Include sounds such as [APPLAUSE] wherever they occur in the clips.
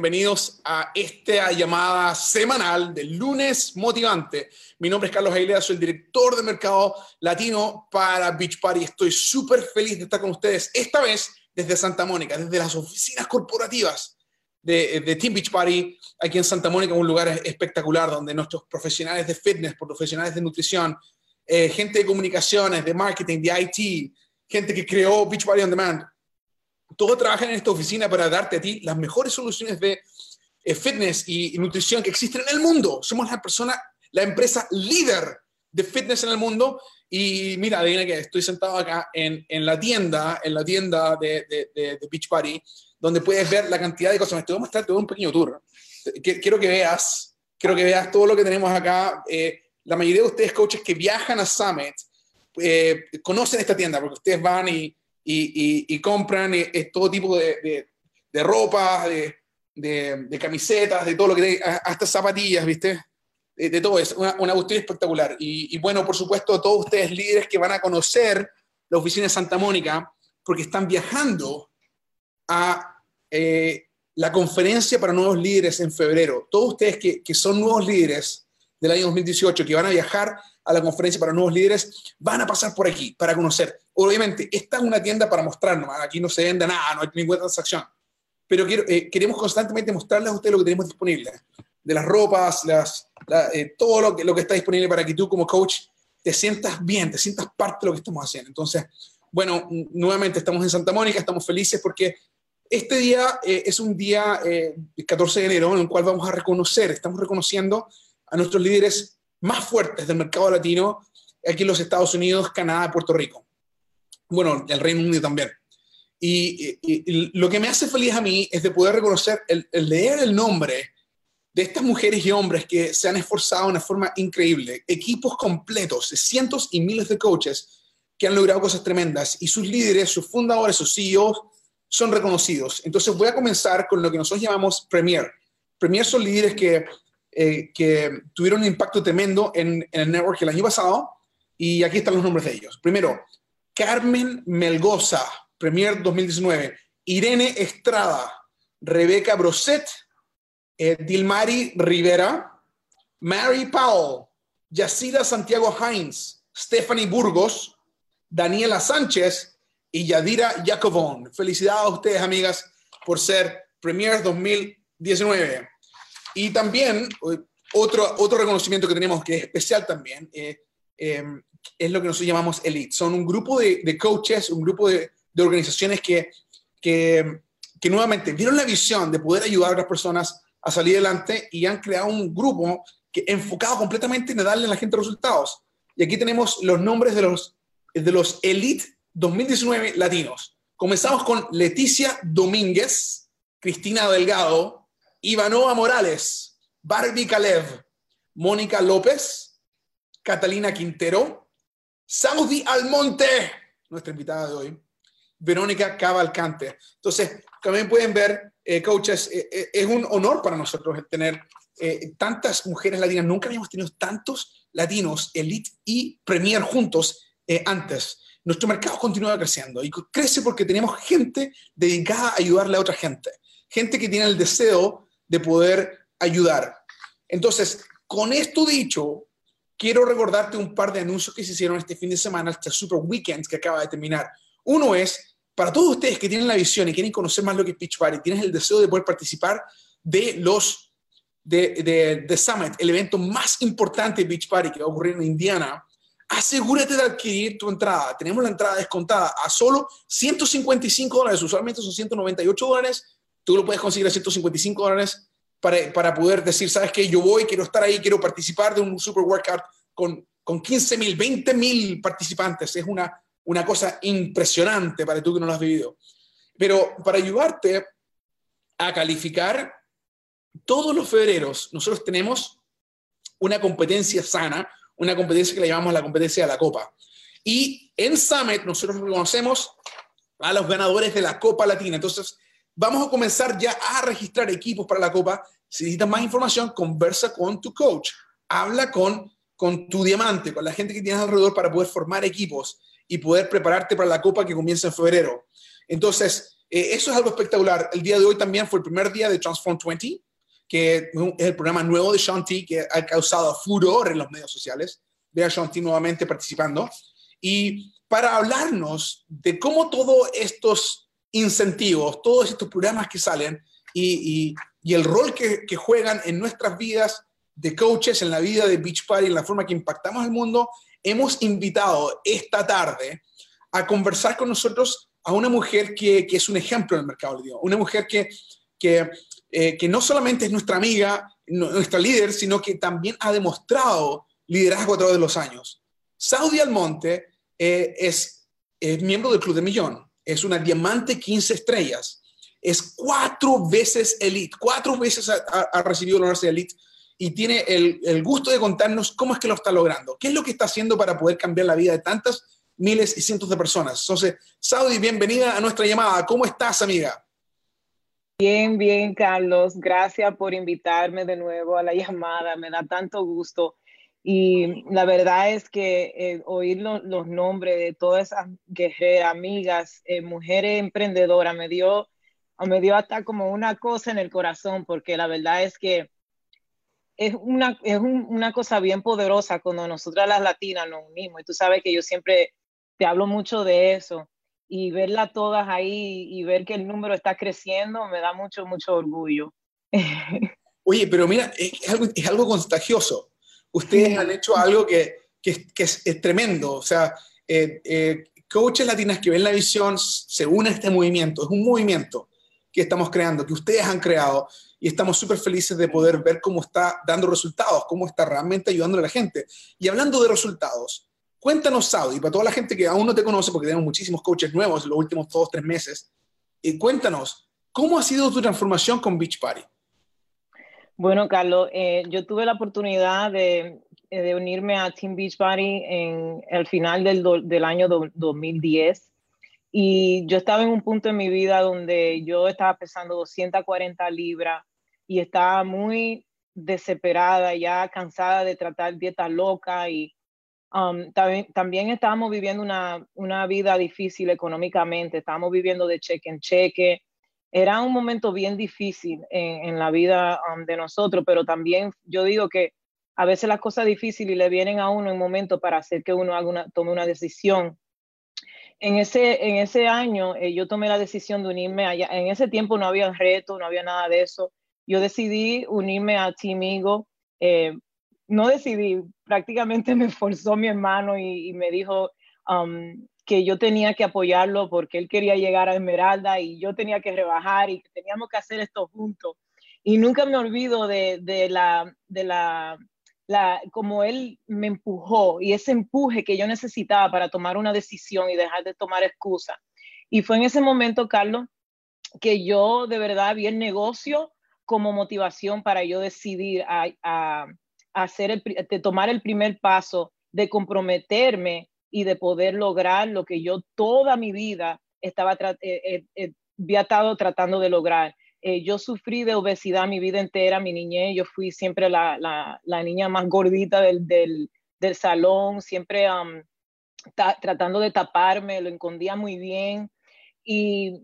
Bienvenidos a esta llamada semanal del lunes motivante. Mi nombre es Carlos Ailea, soy el director de mercado latino para Beach Party. Estoy súper feliz de estar con ustedes, esta vez desde Santa Mónica, desde las oficinas corporativas de, Team Beach Party, aquí en Santa Mónica, un lugar espectacular donde nuestros profesionales de fitness, profesionales de nutrición, eh, gente de comunicaciones, de marketing, de IT, gente que creó Beach Party On Demand, todos trabajan en esta oficina para darte a ti las mejores soluciones de eh, fitness y, nutrición que existen en el mundo. Somos la persona, la empresa líder de fitness en el mundo. Y mira, adivina que estoy sentado acá en, en, la tienda, en la tienda de, de, Beach Party, donde puedes ver la cantidad de cosas. Te voy a mostrar, te un pequeño tour. Quiero que veas, quiero que veas todo lo que tenemos acá. Eh, la mayoría de ustedes, coaches que viajan a Summit, eh, conocen esta tienda porque ustedes van y, y, compran eh, todo tipo de, de, ropa, de, de, camisetas, de todo lo que hay, hasta zapatillas, ¿viste? De, todo eso, una, una cuestión espectacular. Y, bueno, por supuesto, todos ustedes líderes que van a conocer la oficina de Santa Mónica, porque están viajando a eh, la conferencia para nuevos líderes en febrero. Todos ustedes que, que son nuevos líderes del año 2018, que van a viajar a la conferencia para nuevos líderes, van a pasar por aquí para conocer. Obviamente, esta es una tienda para mostrarnos, aquí no se vende nada, no hay ninguna transacción, pero eh, queremos constantemente mostrarles a ustedes lo que tenemos disponible, de las ropas, las, eh, todo lo que, lo que está disponible para que tú como coach te sientas bien, te sientas parte de lo que estamos haciendo. Entonces, bueno, nuevamente estamos en Santa Mónica, estamos felices porque este día eh, es un día, el 14 de enero, en el cual vamos a reconocer, estamos reconociendo a nuestros líderes más fuertes del mercado latino aquí en los Estados Unidos, Canadá, Puerto Rico. Bueno, el Reino Unido también. Y, lo que me hace feliz a mí es de poder reconocer, el, leer el nombre de estas mujeres y hombres que se han esforzado de una forma increíble, equipos completos, cientos y miles de coaches que han logrado cosas tremendas y sus líderes, sus fundadores, sus CEOs son reconocidos. Entonces voy a comenzar con lo que nosotros llamamos Premier. Premier son líderes que eh, que tuvieron un impacto tremendo en, el network el año pasado. Y aquí están los nombres de ellos. Primero, Carmen Melgoza, Premier 2019. Irene Estrada, Rebeca Broset, eh, Dilmari Rivera, Mary Powell, Yacida Santiago Hines, Stephanie Burgos, Daniela Sánchez y Yadira Jacobón. Felicidades a ustedes, amigas, por ser Premier 2019. Y también otro, otro reconocimiento que tenemos que es especial también eh, eh, es lo que nosotros llamamos Elite. Son un grupo de, de coaches, un grupo de, organizaciones que, que, que, nuevamente vieron la visión de poder ayudar a otras personas a salir adelante y han creado un grupo que enfocado completamente en darle a la gente resultados. Y aquí tenemos los nombres de los, de los Elite 2019 latinos. Comenzamos con Leticia Domínguez, Cristina Delgado, Ivanova Morales, Barbie Kalev, Mónica López, Catalina Quintero, Saudi Almonte, nuestra invitada de hoy, Verónica Cavalcante. Entonces, también pueden ver, eh, coaches, eh, eh, es un honor para nosotros tener tantas mujeres latinas. Nunca habíamos tenido tantos latinos, elite y premier juntos antes. Nuestro mercado continúa creciendo y crece porque tenemos gente dedicada a ayudarle a otra gente. Gente que tiene el deseo de poder ayudar. Entonces, con esto dicho, quiero recordarte un par de anuncios que se hicieron este fin de semana, este Super Weekend que acaba de terminar. Uno es, para todos ustedes que tienen la visión y quieren conocer más lo que es Pitch Party, tienes el deseo de poder participar de los de, de, Summit, el evento más importante de Beach Party que va a ocurrir en Indiana, asegúrate de adquirir tu entrada. Tenemos la entrada descontada a solo 155 dólares, usualmente son 198 dólares tú lo puedes conseguir a 155 dólares para, para poder decir, sabes que yo voy, quiero estar ahí, quiero participar de un super workout con, con 15 mil, 20 mil participantes. Es una, una cosa impresionante para tú que no lo has vivido. Pero para ayudarte a calificar, todos los febreros nosotros tenemos una competencia sana, una competencia que le llamamos la competencia de la Copa. Y en Summit nosotros reconocemos a los ganadores de la Copa Latina. Entonces, Vamos a comenzar ya a registrar equipos para la Copa. Si necesitas más información, conversa con tu coach. Habla con, con tu diamante, con la gente que tienes alrededor para poder formar equipos y poder prepararte para la Copa que comienza en febrero. Entonces, Eh, eso es algo espectacular. El día de hoy también fue el primer día de Transform 20, que es el programa nuevo de Shanti que ha causado furor en los medios sociales. Ve a Shanti nuevamente participando. Y para hablarnos de cómo todos estos incentivos, todos estos programas que salen y, el rol que, juegan en nuestras vidas de coaches, en la vida de Beach Party, en la forma que impactamos el mundo, hemos invitado esta tarde a conversar con nosotros a una mujer que, es un ejemplo en el mercado de una mujer que, que, eh, que no solamente es nuestra amiga, nuestra líder, sino que también ha demostrado liderazgo a través de los años. Saudi Almonte eh, es, miembro del Club de Millón, es una diamante 15 estrellas, es cuatro veces elite, cuatro veces ha, recibido la de elite y tiene el, el, gusto de contarnos cómo es que lo está logrando, qué es lo que está haciendo para poder cambiar la vida de tantas miles y cientos de personas. Entonces, Saudi, bienvenida a nuestra llamada. ¿Cómo estás, amiga? Bien, bien, Carlos. Gracias por invitarme de nuevo a la llamada. Me da tanto gusto. Y la verdad es que eh, oír lo, los nombres de todas esas guerreras, amigas, eh, mujeres emprendedoras, me dio, me dio hasta como una cosa en el corazón, porque la verdad es que es una, es un, una cosa bien poderosa cuando nosotras las latinas nos unimos. Y tú sabes que yo siempre te hablo mucho de eso. Y verla todas ahí y ver que el número está creciendo me da mucho, mucho orgullo. [LAUGHS] Oye, pero mira, es algo, es algo contagioso ustedes han hecho algo que, que, que es, es, tremendo. O sea, eh, eh, coaches latinas que ven la visión se unen a este movimiento. Es un movimiento que estamos creando, que ustedes han creado y estamos súper felices de poder ver cómo está dando resultados, cómo está realmente ayudando a la gente. Y hablando de resultados, cuéntanos, Saudi, para toda la gente que aún no te conoce, porque tenemos muchísimos coaches nuevos en los últimos dos, tres meses, y cuéntanos, ¿cómo ha sido tu transformación con Beach Party? Bueno, Carlos, eh, yo tuve la oportunidad de, eh, de, unirme a Team Beachbody en el final del, año do, 2010 y yo estaba en un punto en mi vida donde yo estaba pesando 240 libras y estaba muy desesperada, ya cansada de tratar dieta loca y um, también, también estábamos viviendo una, una vida difícil económicamente, estábamos viviendo de cheque en cheque, era un momento bien difícil en, en la vida um, de nosotros, pero también yo digo que a veces las cosas difíciles le vienen a uno en momento para hacer que uno haga una, tome una decisión. En ese, en ese año eh, yo tomé la decisión de unirme allá. En ese tiempo no había reto, no había nada de eso. Yo decidí unirme a Team Eh, no decidí, prácticamente [LAUGHS] me forzó mi hermano y, y me dijo, um, que yo tenía que apoyarlo porque él quería llegar a Esmeralda y yo tenía que rebajar y que teníamos que hacer esto juntos. Y nunca me olvido de, de, la, de la, la, como él me empujó y ese empuje que yo necesitaba para tomar una decisión y dejar de tomar excusa. Y fue en ese momento, Carlos, que yo de verdad vi el negocio como motivación para yo decidir a, a, a hacer el, de tomar el primer paso de comprometerme y de poder lograr lo que yo toda mi vida estaba eh, eh, eh, había estado tratando de lograr. Eh, yo sufrí de obesidad mi vida entera, mi niñez, yo fui siempre la, la, niña más gordita del, del, salón, siempre tratando de taparme, lo escondía muy bien. Y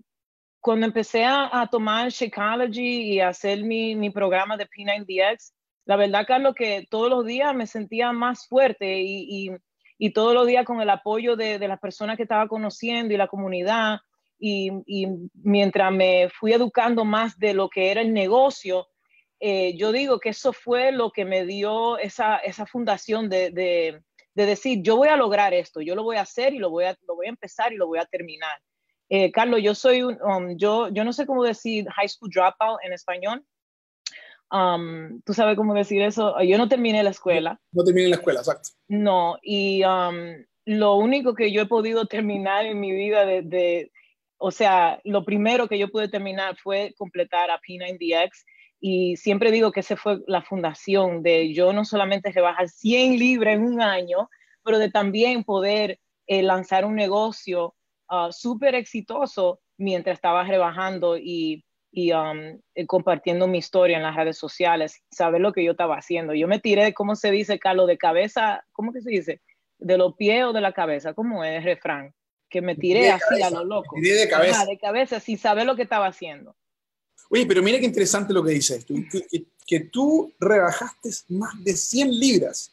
cuando empecé a, tomar Shakeology y hacer mi, mi programa de P90X, la verdad, Carlos, que todos los días me sentía más fuerte y y todos los días con el apoyo de, de las personas que estaba conociendo y la comunidad. Y, y, mientras me fui educando más de lo que era el negocio, eh, yo digo que eso fue lo que me dio esa, esa fundación de, de, de, decir, yo voy a lograr esto, yo lo voy a hacer y lo voy a, lo voy a empezar y lo voy a terminar. Eh, Carlos, yo soy un, um, yo, yo no sé cómo decir high school dropout en español, Um, ¿Tú sabes cómo decir eso? Yo no terminé la escuela. No, no terminé la escuela, exacto. No, y um, lo único que yo he podido terminar en mi vida de, de, o sea, lo primero que yo pude terminar fue completar a P90X y siempre digo que esa fue la fundación de yo no solamente rebajar 100 libras en un año, pero de también poder eh, lanzar un negocio uh, súper exitoso mientras estaba rebajando y y um, eh, compartiendo mi historia en las redes sociales, saber lo que yo estaba haciendo. Yo me tiré, ¿cómo se dice, Carlos? De cabeza, ¿cómo que se dice? ¿De los pies o de la cabeza? ¿Cómo es el refrán? que me tiré así a lo loco. tiré de cabeza. de cabeza sin saber lo que estaba haciendo. Oye, pero mira qué interesante lo que dices tú, que, tú rebajaste más de 100 libras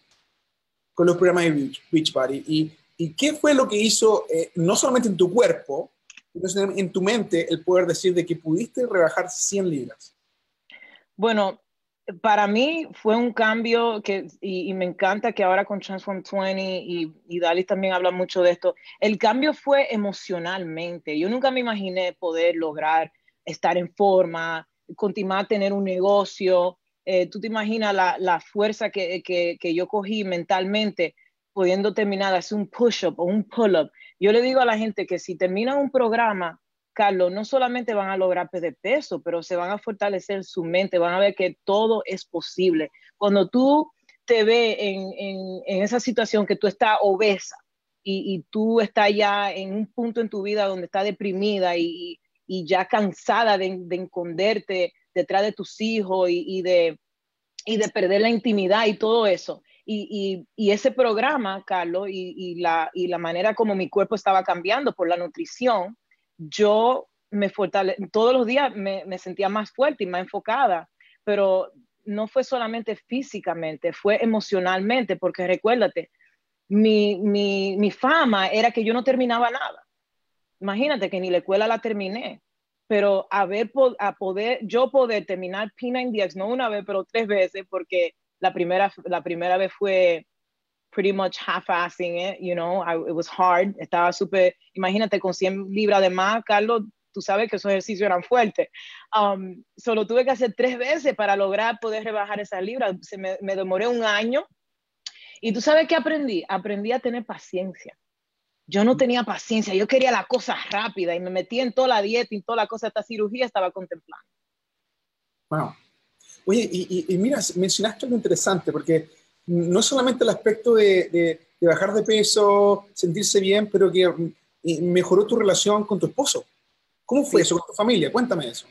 con los programas de Beach, Beachbody. ¿Y, ¿Y qué fue lo que hizo, eh, no solamente en tu cuerpo, sino en tu mente, el poder decir de que pudiste rebajar 100 libras? Bueno, para mí fue un cambio que, y, me encanta que ahora con Transform 20 y, y también habla mucho de esto, el cambio fue emocionalmente. Yo nunca me imaginé poder lograr estar en forma, continuar a tener un negocio. Eh, tú te imaginas la, la fuerza que, que, que, yo cogí mentalmente pudiendo terminar de hacer un push-up o un pull-up. Yo le digo a la gente que si terminan un programa, Carlos, no solamente van a lograr perder peso, pero se van a fortalecer su mente, van a ver que todo es posible. Cuando tú te ves en, esa situación que tú estás obesa y, tú estás ya en un punto en tu vida donde estás deprimida y, ya cansada de, de, detrás de tus hijos y, de, y de perder la intimidad y todo eso. Y, ese programa, Carlos, y, la, manera como mi cuerpo estaba cambiando por la nutrición, yo me fortale todos los días me, sentía más fuerte y más enfocada, pero no fue solamente físicamente, fue emocionalmente, porque recuérdate, mi, mi, fama era que yo no terminaba nada. Imagínate que ni la escuela la terminé, pero a, ver, a poder, yo poder terminar P90X, no una vez, pero tres veces, porque la primera, la primera vez fue pretty much half-assing it, you know, I, it was hard, estaba súper, imagínate con 100 libras de más, Carlos, tú sabes que esos ejercicios eran fuertes. Um, solo tuve que hacer tres veces para lograr poder rebajar esas libras, Se me, me demoré un año. Y tú sabes qué aprendí? Aprendí a tener paciencia. Yo no tenía paciencia, yo quería la cosa rápida y me metí en toda la dieta y toda la cosa, esta cirugía estaba contemplando. Wow. Oye, y, y, y mira, mencionaste algo interesante, porque no solamente el aspecto de, bajar de peso, sentirse bien, pero que mm, mejoró tu relación con tu esposo. ¿Cómo fue eso con tu familia? Cuéntame eso.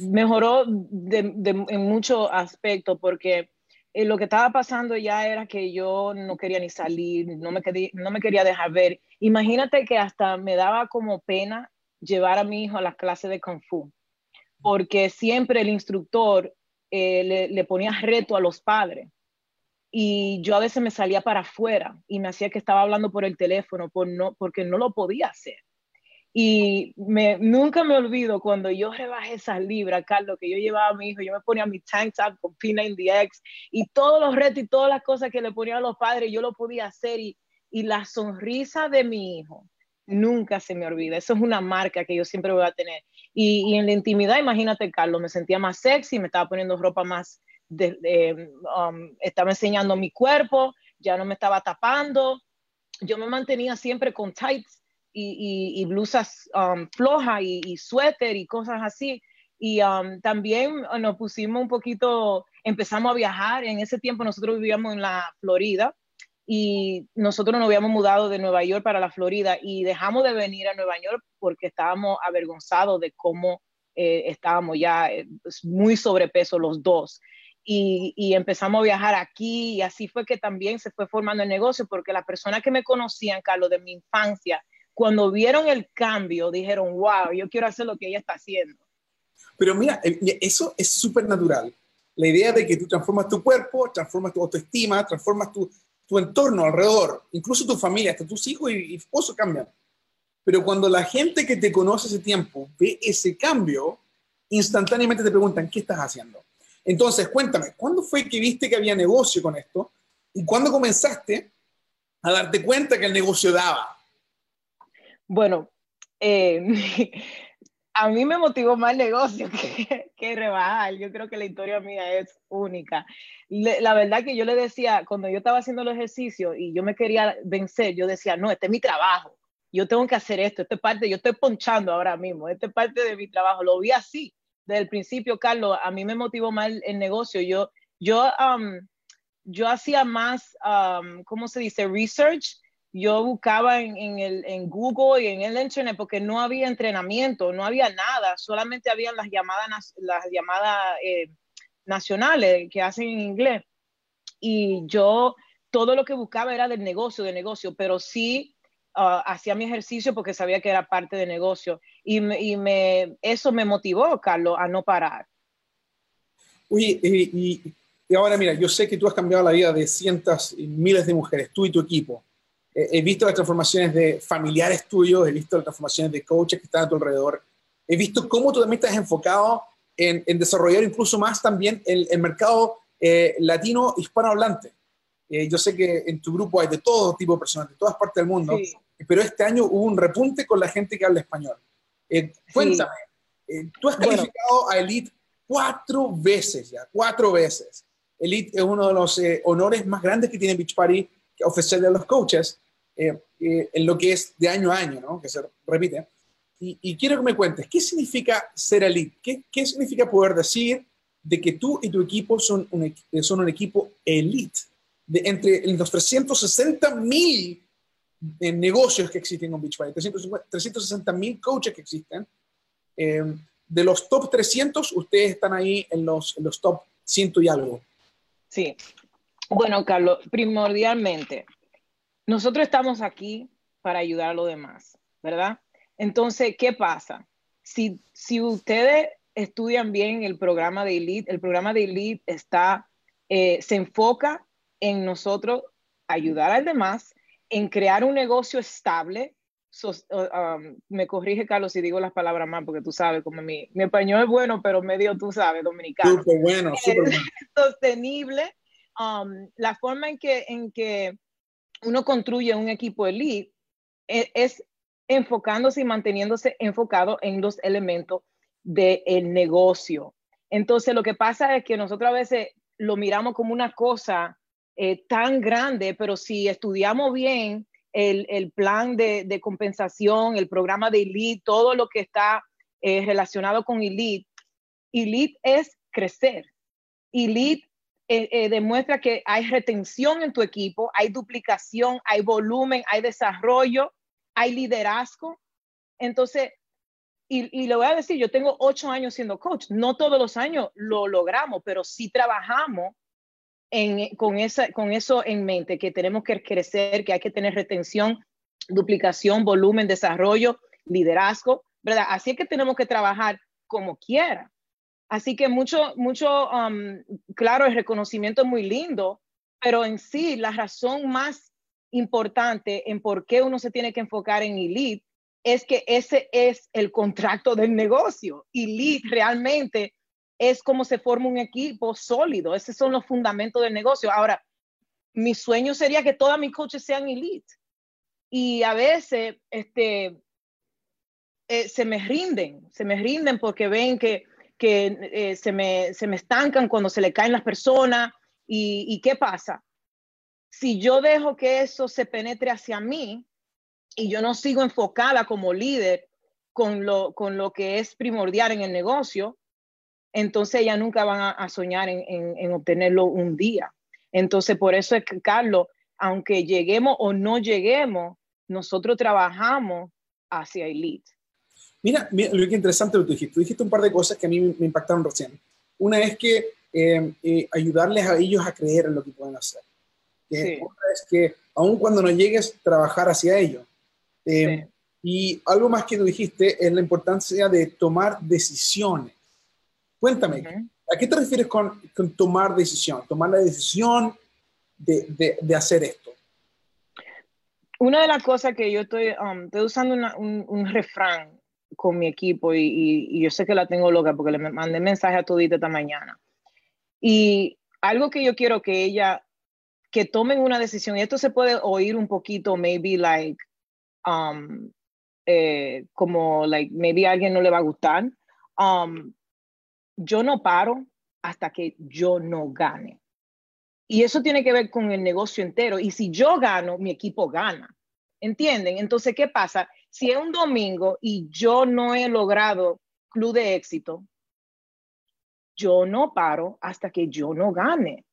Mejoró en muchos aspectos porque eh, lo que estaba pasando ya era que yo no quería ni salir, no me, quería, no me quería dejar ver. Imagínate que hasta me daba como pena llevar a mi hijo a las clases de Kung Fu, porque siempre el instructor eh, le, le ponía reto a los padres y yo a veces me salía para afuera y me hacía que estaba hablando por el teléfono por no, porque no lo podía hacer. Y me, nunca me olvido cuando yo rebajé esas libras, Carlos, que yo llevaba a mi hijo, yo me ponía mi tank top con P90X y todos los retos y todas las cosas que le ponían a los padres, yo lo podía hacer y, y la sonrisa de mi hijo nunca se me olvida. Eso es una marca que yo siempre voy a tener. Y, en la intimidad, imagínate, Carlos, me sentía más sexy, me estaba poniendo ropa más de, um, estaba enseñando mi cuerpo, ya no me estaba tapando, yo me mantenía siempre con tights y, blusas um, flojas y, y, suéter y cosas así. Y um, también nos pusimos un poquito, empezamos a viajar. En ese tiempo nosotros vivíamos en la Florida y nosotros nos habíamos mudado de Nueva York para la Florida y dejamos de venir a Nueva York porque estábamos avergonzados de cómo eh, estábamos ya eh, muy sobrepeso los dos y, empezamos a viajar aquí y así fue que también se fue formando el negocio porque las personas que me conocían, Carlos, de mi infancia, cuando vieron el cambio, dijeron, wow, yo quiero hacer lo que ella está haciendo. Pero mira, eso es súper natural. La idea de que tú transformas tu cuerpo, transformas tu autoestima, transformas tu, tu entorno alrededor, incluso tu familia, hasta tus hijos y, y esposo cambian. Pero cuando la gente que te conoce ese tiempo ve ese cambio, instantáneamente te preguntan, ¿qué estás haciendo? Entonces, cuéntame, ¿cuándo fue que viste que había negocio con esto? ¿Y cuándo comenzaste a darte cuenta que el negocio daba? Bueno, eh, [LAUGHS] a mí me motivó más negocio [LAUGHS] que, que, rebajar. Yo creo que la historia mía es única. La verdad que yo le decía, cuando yo estaba haciendo los ejercicios y yo me quería vencer, yo decía, no, este es mi trabajo. Yo tengo que hacer esto, esta es parte, yo estoy ponchando ahora mismo, esta es parte de mi trabajo. Lo vi así desde el principio, Carlos, a mí me motivó más el, negocio. Yo, yo, um, yo hacía más, um, ¿cómo se dice? Research. Yo buscaba en, en, el, en Google y en el Internet porque no había entrenamiento, no había nada, solamente habían las llamadas, las llamadas eh, nacionales que hacen en inglés. Y yo todo lo que buscaba era del negocio, de negocio, pero sí uh, hacía mi ejercicio porque sabía que era parte de negocio. Y, y me, eso me motivó, Carlos, a no parar. Uy, y, y, ahora mira, yo sé que tú has cambiado la vida de cientos y miles de mujeres, tú y tu equipo. He visto las transformaciones de familiares tuyos, he visto las transformaciones de coaches que están a tu alrededor. He visto cómo tú también estás enfocado en, en desarrollar incluso más también el, el mercado eh, latino hispanohablante. Eh, yo sé que en tu grupo hay de todo tipo de personas, de todas partes del mundo, pero este año hubo un repunte con la gente que habla español. Eh, cuéntame, tú has calificado a Elite cuatro veces ya, cuatro veces. Elite es uno de los honores más grandes que tiene Beach Party que ofrecerle a los coaches en lo que es de año a año, ¿no? que se repite. Y, quiero que me cuentes, ¿qué significa ser elite? ¿Qué, ¿Qué, significa poder decir de que tú y tu equipo son un, son un equipo elite? De entre los 360 mil eh, negocios que existen en Beachbody, 360 mil coaches que existen, em, de los top 300, ustedes están ahí en los, en los top 100 y algo. Sí. Bueno, Carlos, primordialmente, nosotros estamos aquí para ayudar a los demás, ¿verdad? Entonces, ¿qué pasa? Si, si ustedes estudian bien el programa de Elite, el programa de Elite está, eh, se enfoca en nosotros ayudar al demás, en crear un negocio estable. Um, me corrige, Carlos, si digo las palabras mal, porque tú sabes, como mi, mi español es bueno, pero medio, tú sabes, dominicano. Súper bueno, súper bueno. [LAUGHS] Sostenible. Um, la forma en que, en que uno construye un equipo elite es, es enfocándose y manteniéndose enfocado en los elementos del negocio. Entonces, lo que pasa es que nosotros a veces lo miramos como una cosa eh, tan grande, pero si estudiamos bien el, plan de, compensación, el programa de Elite, todo lo que está eh, relacionado con Elite, Elite es crecer. Elite eh, demuestra que hay retención en tu equipo, hay duplicación, hay volumen, hay desarrollo hay liderazgo. Entonces, y, y le voy a decir, yo tengo ocho años siendo coach, no todos los años lo logramos, pero sí trabajamos con, con eso en mente, que tenemos que crecer, que hay que tener retención, duplicación, volumen, desarrollo, liderazgo, ¿verdad? Así es que tenemos que trabajar como quiera. Así que mucho, mucho, um, claro, el reconocimiento es muy lindo, pero en sí la razón más importante en por qué uno se tiene que enfocar en Elite es que ese es el contrato del negocio. Elite realmente es como se forma un equipo sólido. Esos son los fundamentos del negocio. Ahora, mi sueño sería que todas mis coaches sean Elite. Y a veces este, eh, se me rinden, se me rinden porque ven que, que eh, se, me, se me estancan cuando se le caen las personas. ¿Y, qué pasa? si yo dejo que eso se penetre hacia mí y yo no sigo enfocada como líder con lo, con lo que es primordial en el negocio, entonces ya nunca van a, soñar en, en, obtenerlo un día. Entonces, por eso es que, Carlos, aunque lleguemos o no lleguemos, nosotros trabajamos hacia Elite. Mira, mira lo que interesante lo que dijiste. Tú dijiste un par de cosas que a mí me impactaron recién. Una es que eh, eh, ayudarles a ellos a creer en lo que pueden hacer que es que aun cuando no llegues, trabajar hacia ello. Eh, y algo más que tú dijiste es la importancia de tomar decisiones. Cuéntame, ¿a qué te refieres con, tomar decisión? Tomar la decisión de, de, hacer esto. Una de las cosas que yo estoy, um, estoy usando un, un, refrán con mi equipo y, yo sé que la tengo loca porque le mandé mensaje a Todita esta mañana. Y algo que yo quiero que ella que tomen una decisión. Y esto se puede oír un poquito, maybe like, um, eh, como, like, maybe a alguien no le va a gustar. Um, yo no paro hasta que yo no gane. Y eso tiene que ver con el negocio entero. Y si yo gano, mi equipo gana. ¿Entienden? Entonces, ¿qué pasa? Si es un domingo y yo no he logrado club de éxito, yo no paro hasta que yo no gane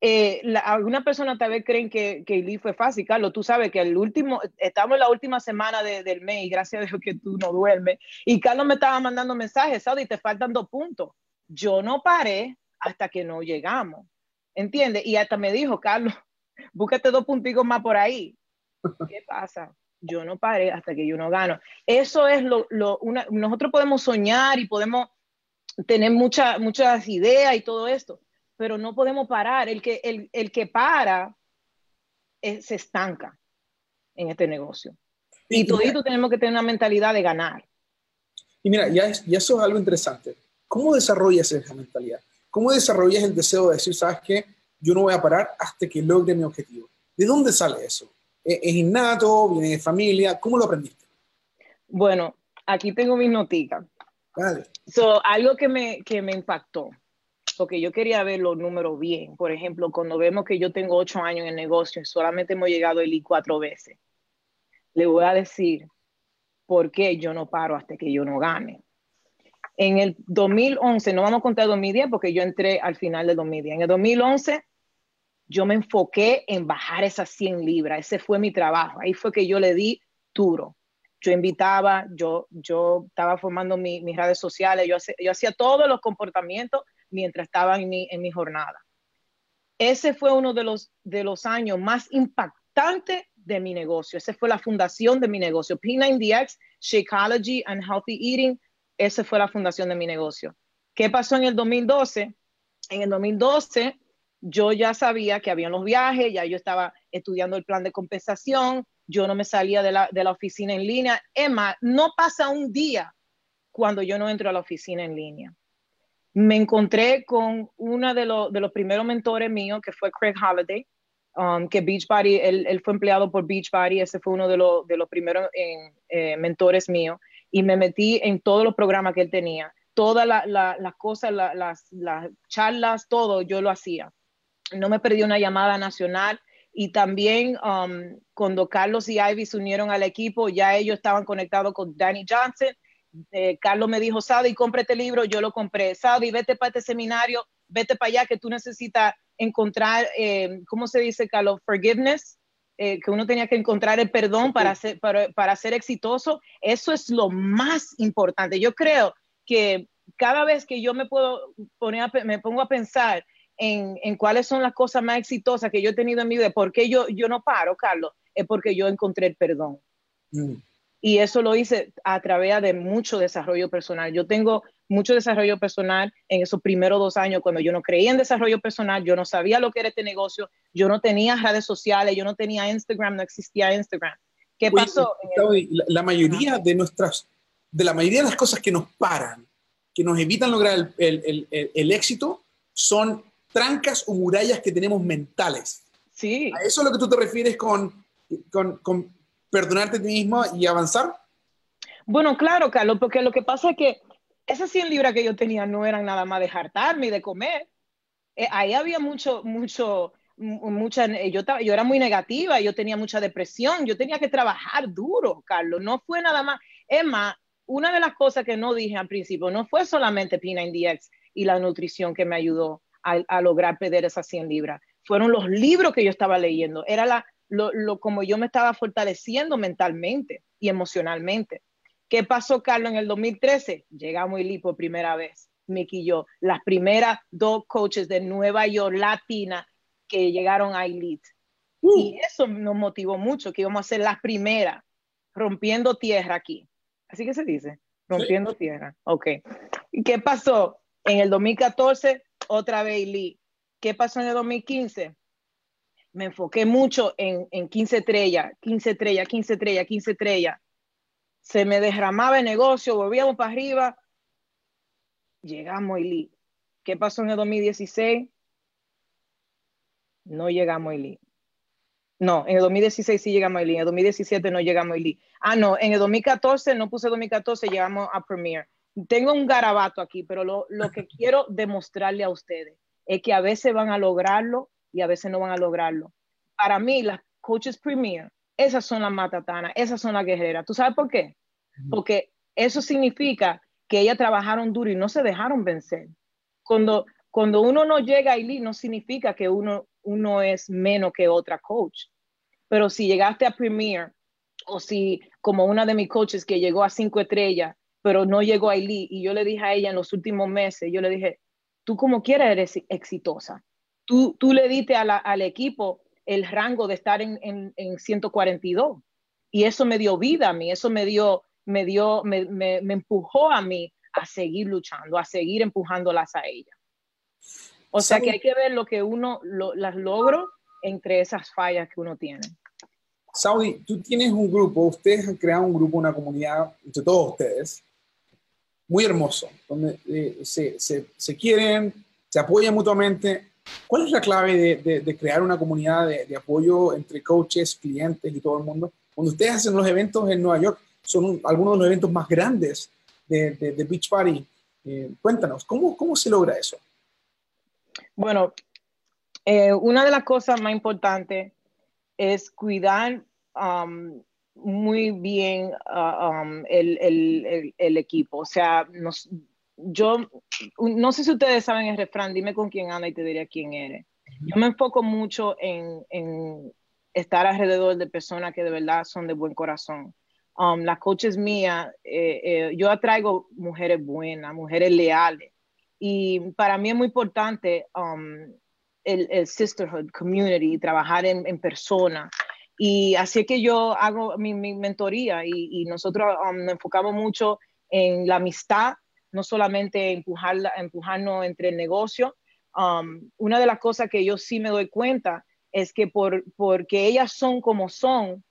eh, algunas personas tal vez creen que, que Lee fue fácil, Carlos. Tú sabes que el último, estamos en la última semana del mes y gracias a Dios que tú no duermes. Y Carlos me estaba mandando mensajes, Saudi, te faltan dos puntos. Yo no paré hasta que no llegamos. ¿Entiendes? Y hasta me dijo, Carlos, [LAUGHS] búscate dos puntitos más por ahí. ¿Qué pasa? Yo no paré hasta que yo no gano. Eso es lo, lo una, nosotros podemos soñar y podemos tener mucha, muchas ideas y todo esto, pero no podemos parar. El que, el, el que para eh, se estanca en este negocio. Y, y todito tenemos que tener una mentalidad de ganar. Y mira, ya, ya eso es algo interesante. ¿Cómo desarrollas esa mentalidad? ¿Cómo desarrollas el deseo de decir, sabes qué, yo no voy a parar hasta que logre mi objetivo? ¿De dónde sale eso? ¿Es innato? ¿Viene de familia? ¿Cómo lo aprendiste? Bueno, aquí tengo mis notitas. Vale. So, algo que me, que me impactó, porque yo quería ver los números bien. Por ejemplo, cuando vemos que yo tengo ocho años en el negocio y solamente hemos llegado el I cuatro veces, le voy a decir por qué yo no paro hasta que yo no gane. En el 2011, no vamos a contar 2010 porque yo entré al final del 2010. En el 2011, yo me enfoqué en bajar esas 100 libras. Ese fue mi trabajo. Ahí fue que yo le di duro. Yo invitaba, yo, yo estaba formando mis redes sociales, yo, yo hacía todos los comportamientos mientras estaba en mi, en mi jornada. Ese fue uno de los, de los años más impactantes de mi negocio. Esa fue la fundación de mi negocio. P90X, Shakeology and Healthy Eating, esa fue la fundación de mi negocio. ¿Qué pasó en el 2012? En el 2012 yo ya sabía que habían los viajes, ya yo estaba estudiando el plan de compensación, yo no me salía de la, de la oficina en línea. Emma, no pasa un día cuando yo no entro a la oficina en línea. Me encontré con uno de, de los primeros mentores míos, que fue Craig Holiday, um, que Beachbody, él, él, fue empleado por Beachbody, ese fue uno de, los, de los primeros eh, mentores míos y me metí en todos los programas que él tenía. Todas las cosas, las, charlas, todo, yo lo hacía. No me perdí una llamada nacional y también um, cuando Carlos y Ivy se unieron al equipo, ya ellos estaban conectados con Danny Johnson. Eh, Carlos me dijo, Saudi, compre este libro, yo lo compré. Saudi, vete para este seminario, vete para allá que tú necesitas encontrar, eh, ¿cómo se dice, Carlos? Forgiveness. Eh, que uno tenía que encontrar el perdón para ser, para, para ser exitoso, eso es lo más importante. Yo creo que cada vez que yo me puedo poner me pongo a pensar en, en, cuáles son las cosas más exitosas que yo he tenido en mi vida, por qué yo, yo no paro, Carlos, es porque yo encontré el perdón. Mm. Y eso lo hice a través de mucho desarrollo personal. Yo tengo mucho desarrollo personal en esos primeros dos años, cuando yo no creía en desarrollo personal, yo no sabía lo que era este negocio, yo no tenía redes sociales, yo no tenía Instagram, no existía Instagram. ¿Qué pasó? La, mayoría de nuestras, de la mayoría de las cosas que nos paran, que nos evitan lograr el, el, el, éxito, son trancas o murallas que tenemos mentales. Sí. ¿A eso es lo que tú te refieres con, con, con perdonarte a ti mismo y avanzar? Bueno, claro, Carlos, porque lo que pasa es que esas 100 libras que yo tenía no eran nada más de jartarme y de comer. Eh, ahí había mucho, mucho, mucha, eh, yo, yo era muy negativa, yo tenía mucha depresión, yo tenía que trabajar duro, Carlos. No fue nada más. Emma, una de las cosas que no dije al principio, no fue solamente P90X y la nutrición que me ayudó a, lograr perder esas 100 libras. Fueron los libros que yo estaba leyendo. Era la, lo, lo, como yo me estaba fortaleciendo mentalmente y emocionalmente. ¿Qué pasó, Carlos, en el 2013? Llegamos a por primera vez, Mickey y yo, las primeras dos coaches de Nueva York latina que llegaron a Elite. Uh. Y eso nos motivó mucho, que íbamos a ser las primeras rompiendo tierra aquí. Así que se dice, rompiendo tierra. Ok. ¿Y qué pasó? En el 2014, otra Elite. ¿Qué pasó en el 2015? Me enfoqué mucho en, en 15 estrellas, 15 estrellas, 15 estrellas, 15 estrellas se me derramaba el negocio, volvíamos para arriba, llegamos a Elite. ¿Qué pasó en el 2016? No llegamos a Elite. No, en el 2016 sí llegamos a en el 2017 no llegamos a. Ah, no, en el 2014, no puse 2014, llegamos a Premier. Tengo un garabato aquí, pero lo, lo que [LAUGHS] quiero demostrarle a ustedes es que a veces van a lograrlo y a veces no van a lograrlo. Para mí, las coaches Premier esas son las matatanas, esas son las guerreras. ¿Tú sabes por qué? Porque eso significa que ellas trabajaron duro y no se dejaron vencer. Cuando, cuando uno no llega a Elite, no significa que uno, uno es menos que otra coach. Pero si llegaste a Premier, o si como una de mis coaches que llegó a cinco estrellas, pero no llegó a Elite, y yo le dije a ella en los últimos meses, yo le dije, tú como quieras eres exitosa. Tú, tú le diste al equipo el rango de estar en, en, 142. Y eso me dio vida a mí, eso me dio, me dio, me, me, empujó a mí a seguir luchando, a seguir empujándolas a ella. O sea que hay que ver lo que uno, las logro entre esas fallas que uno tiene. Saudi, tú tienes un grupo, ustedes han creado un grupo, una comunidad entre todos ustedes, muy hermoso, donde eh, se, se, se, quieren, se apoyan mutuamente. ¿Cuál es la clave de, de, crear una comunidad de, de, apoyo entre coaches, clientes y todo el mundo? Cuando ustedes hacen los eventos en Nueva York, son algunos de los eventos más grandes de, Beach Party. Eh, cuéntanos, ¿cómo, ¿cómo se logra eso? Bueno, eh, una de las cosas más importantes es cuidar um, muy bien uh, um, el, equipo. O sea, yo no sé si ustedes saben el refrán, dime con quién anda y te diré quién eres. Yo me enfoco mucho en, estar alrededor de personas que de verdad son de buen corazón. Um, las coaches mías, eh, eh, yo atraigo mujeres buenas, mujeres leales. Y para mí es muy importante um, el, sisterhood, community, trabajar en, en persona. Y así es que yo hago mi, mentoría y, nosotros um, nos enfocamos mucho en la amistad, no solamente empujar, empujarnos entre el negocio. Um, una de las cosas que yo sí me doy cuenta es que por, porque ellas son como son,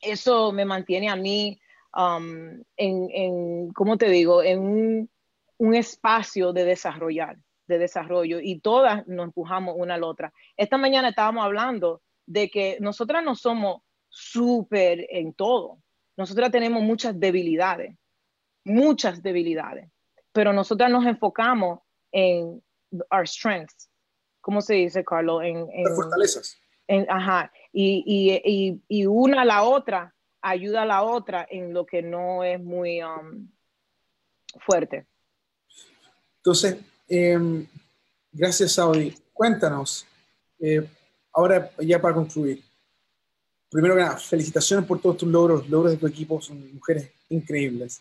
eso me mantiene a mí um, en, en, ¿cómo te digo?, en un, un espacio de desarrollar, de desarrollo y todas nos empujamos una a la otra. Esta mañana estábamos hablando de que nosotras no somos súper en todo. Nosotras tenemos muchas debilidades, muchas debilidades, pero nosotras nos enfocamos en our strengths. ¿Cómo se dice, Carlos? En, fortalezas. ajá. Y, y, una a la otra ayuda a la otra en lo que no es muy um, fuerte. Entonces, em, gracias, Saudi. Cuéntanos, eh, ahora ya para concluir, primero que nada, felicitaciones por todos tus logros, los logros de tu equipo son mujeres increíbles.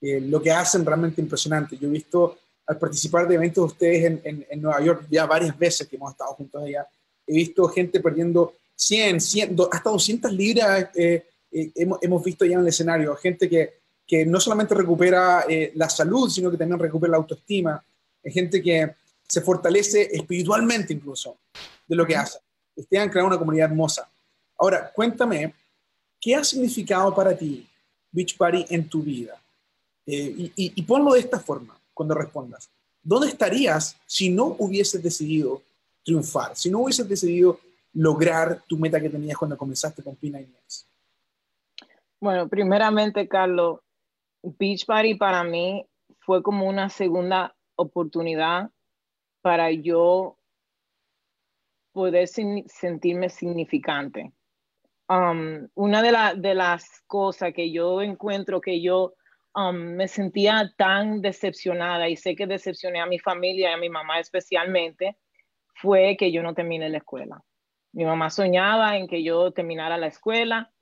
Eh, lo que hacen realmente impresionante. Yo he visto al participar de eventos de ustedes en, Nueva York ya varias veces que hemos estado juntos allá, he visto gente perdiendo 100, 100 hasta 200 libras, eh, eh, hemos, visto ya en el escenario, gente que, que no solamente recupera la salud, sino que también recupera la autoestima, gente que se fortalece espiritualmente incluso de lo que hace ustedes han creado una comunidad hermosa. Ahora, cuéntame, ¿qué ha significado para ti Beach Party en tu vida? Eh, y, ponlo de esta forma cuando respondas. ¿Dónde estarías si no hubieses decidido triunfar, si no hubieses decidido lograr tu meta que tenías cuando comenzaste con Pina Inés? Bueno, primeramente, Carlos, Beach Party para mí fue como una segunda oportunidad para yo poder sentirme significante. Um, una de, de, las cosas que yo encuentro que yo um, me sentía tan decepcionada y sé que decepcioné a mi familia y a mi mamá especialmente fue que yo no terminé la escuela. Mi mamá soñaba en que yo terminara la escuela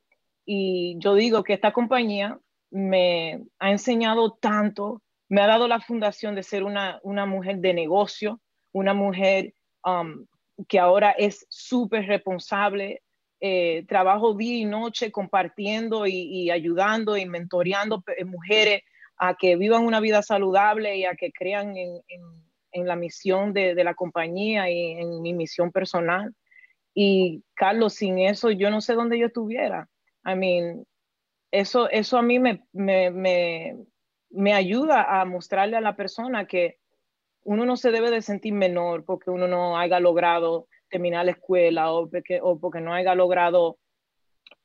y yo digo que esta compañía me ha enseñado tanto, me ha dado la fundación de ser una, una mujer de negocio, una mujer um, que ahora es súper responsable. Eh, trabajo día y noche compartiendo y, ayudando y mentoreando mujeres a que vivan una vida saludable y a que crean en, la misión de, la compañía y en mi misión personal. Y Carlos, sin eso yo no sé dónde yo estuviera. I mean, eso, eso a mí me, me, me ayuda a mostrarle a la persona que uno no se debe de sentir menor porque uno no haya logrado terminar la escuela o porque, o porque no haya logrado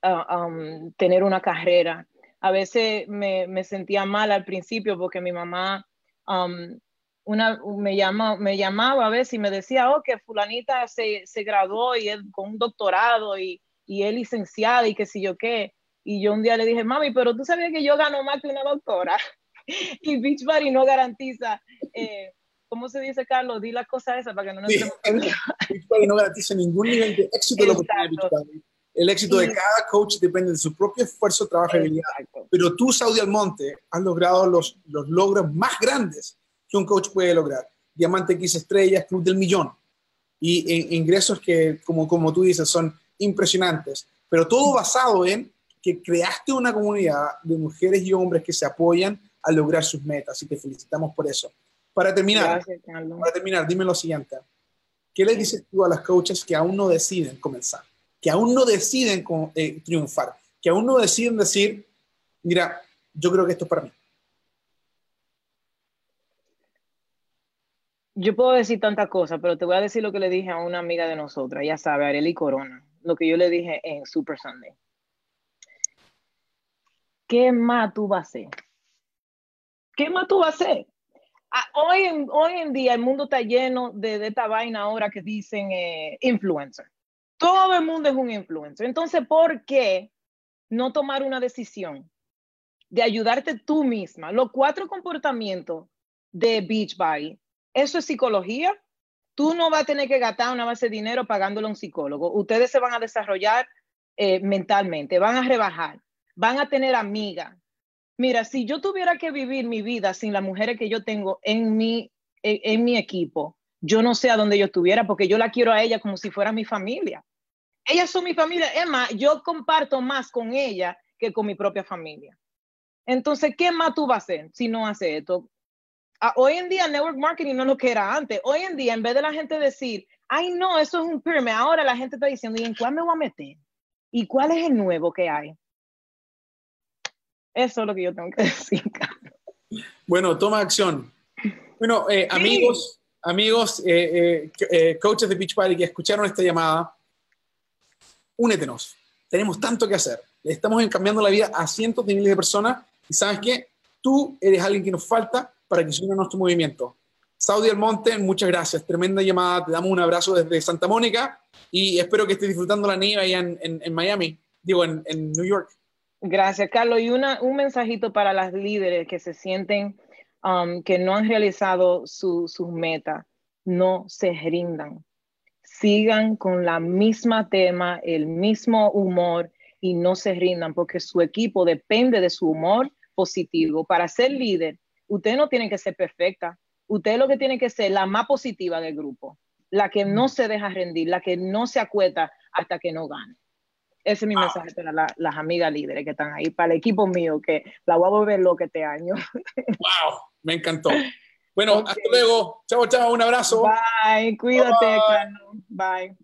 ah, um, tener una carrera. A veces me, me, sentía mal al principio porque mi mamá um, una, me, llama, me llamaba a veces y me decía, oh, que fulanita se, se graduó y con un doctorado y, y es licenciada y qué sé yo qué. Y yo un día le dije, mami, pero tú sabes que yo gano más que una doctora. [LAUGHS] y Beachbody no garantiza eh, ¿cómo se dice, Carlos? Di las cosas esas para que no nos sí. [LAUGHS] no garantiza ningún nivel de éxito de lo que tiene El éxito de cada coach depende de su propio esfuerzo, trabajo y habilidad. Pero tú, Saudi Almonte, has logrado los, los logros más grandes que un coach puede lograr. Diamante X estrellas, Club del Millón. Y ingresos que, como, como tú dices, son impresionantes, pero todo basado en que creaste una comunidad de mujeres y hombres que se apoyan a lograr sus metas y te felicitamos por eso. Para terminar, para terminar, dime lo siguiente. ¿Qué le dices tú a las coaches que aún no deciden comenzar? Que aún no deciden eh, triunfar, que aún no deciden decir, mira, yo creo que esto es para mí. Yo puedo decir tantas cosas, pero te voy a decir lo que le dije a una amiga de nosotras, ya sabe, Arely Corona, lo que yo le dije en Super Sunday. ¿Qué más tú vas a hacer? ¿Qué más tú vas a hacer? Ah, hoy, en, hoy en día el mundo está lleno de, esta vaina ahora que dicen eh, influencer. Todo el mundo es un influencer. Entonces, ¿por qué no tomar una decisión de ayudarte tú misma? Los cuatro comportamientos de Beachbody, eso es psicología. Tú no vas a tener que gastar una base de dinero pagándole a un psicólogo. Ustedes se van a desarrollar eh, mentalmente, van a rebajar, van a tener amigas. Mira, si yo tuviera que vivir mi vida sin las mujeres que yo tengo en mi, en, mi equipo, yo no sé a dónde yo estuviera porque yo la quiero a ella como si fuera mi familia. Ellas son mi familia. Emma, yo comparto más con ella que con mi propia familia. Entonces, ¿qué más tú vas a hacer si no haces esto? Ah, hoy en día, network marketing no es lo que era antes. Hoy en día, en vez de la gente decir, ay, no, eso es un ahora la gente está diciendo, ¿y en cuál me voy a meter? ¿Y cuál es el nuevo que hay? Eso es lo que yo tengo que [LAUGHS] decir. Bueno, toma acción. Bueno, eh, amigos, amigos, eh, eh, coaches de Beach Party que escucharon esta llamada, únetenos. Tenemos tanto que hacer. Estamos cambiando la vida a cientos de miles de personas y sabes qué, tú eres alguien que nos falta para que se una a nuestro movimiento. Saudi Almonte, muchas gracias. Tremenda llamada. Te damos un abrazo desde Santa Mónica y espero que estés disfrutando la nieve allá en, Miami, digo, en, en New York. Gracias, Carlos. Y una, un mensajito para las líderes que se sienten um, que no han realizado sus metas. No se rindan. Sigan con la misma tema, el mismo humor y no se rindan porque su equipo depende de su humor positivo. Para ser líder, usted no tiene que ser perfecta. Usted lo que tiene que ser la más positiva del grupo, la que no se deja rendir, la que no se acueta hasta que no gane. Ese es mi mensaje para las amigas líderes que están ahí, para el equipo mío, que la voy a volver loca este año. [LAUGHS] ¡Wow! Me encantó. Bueno, hasta luego. Chao, chao, un abrazo. Bye, cuídate, Bye. Bye.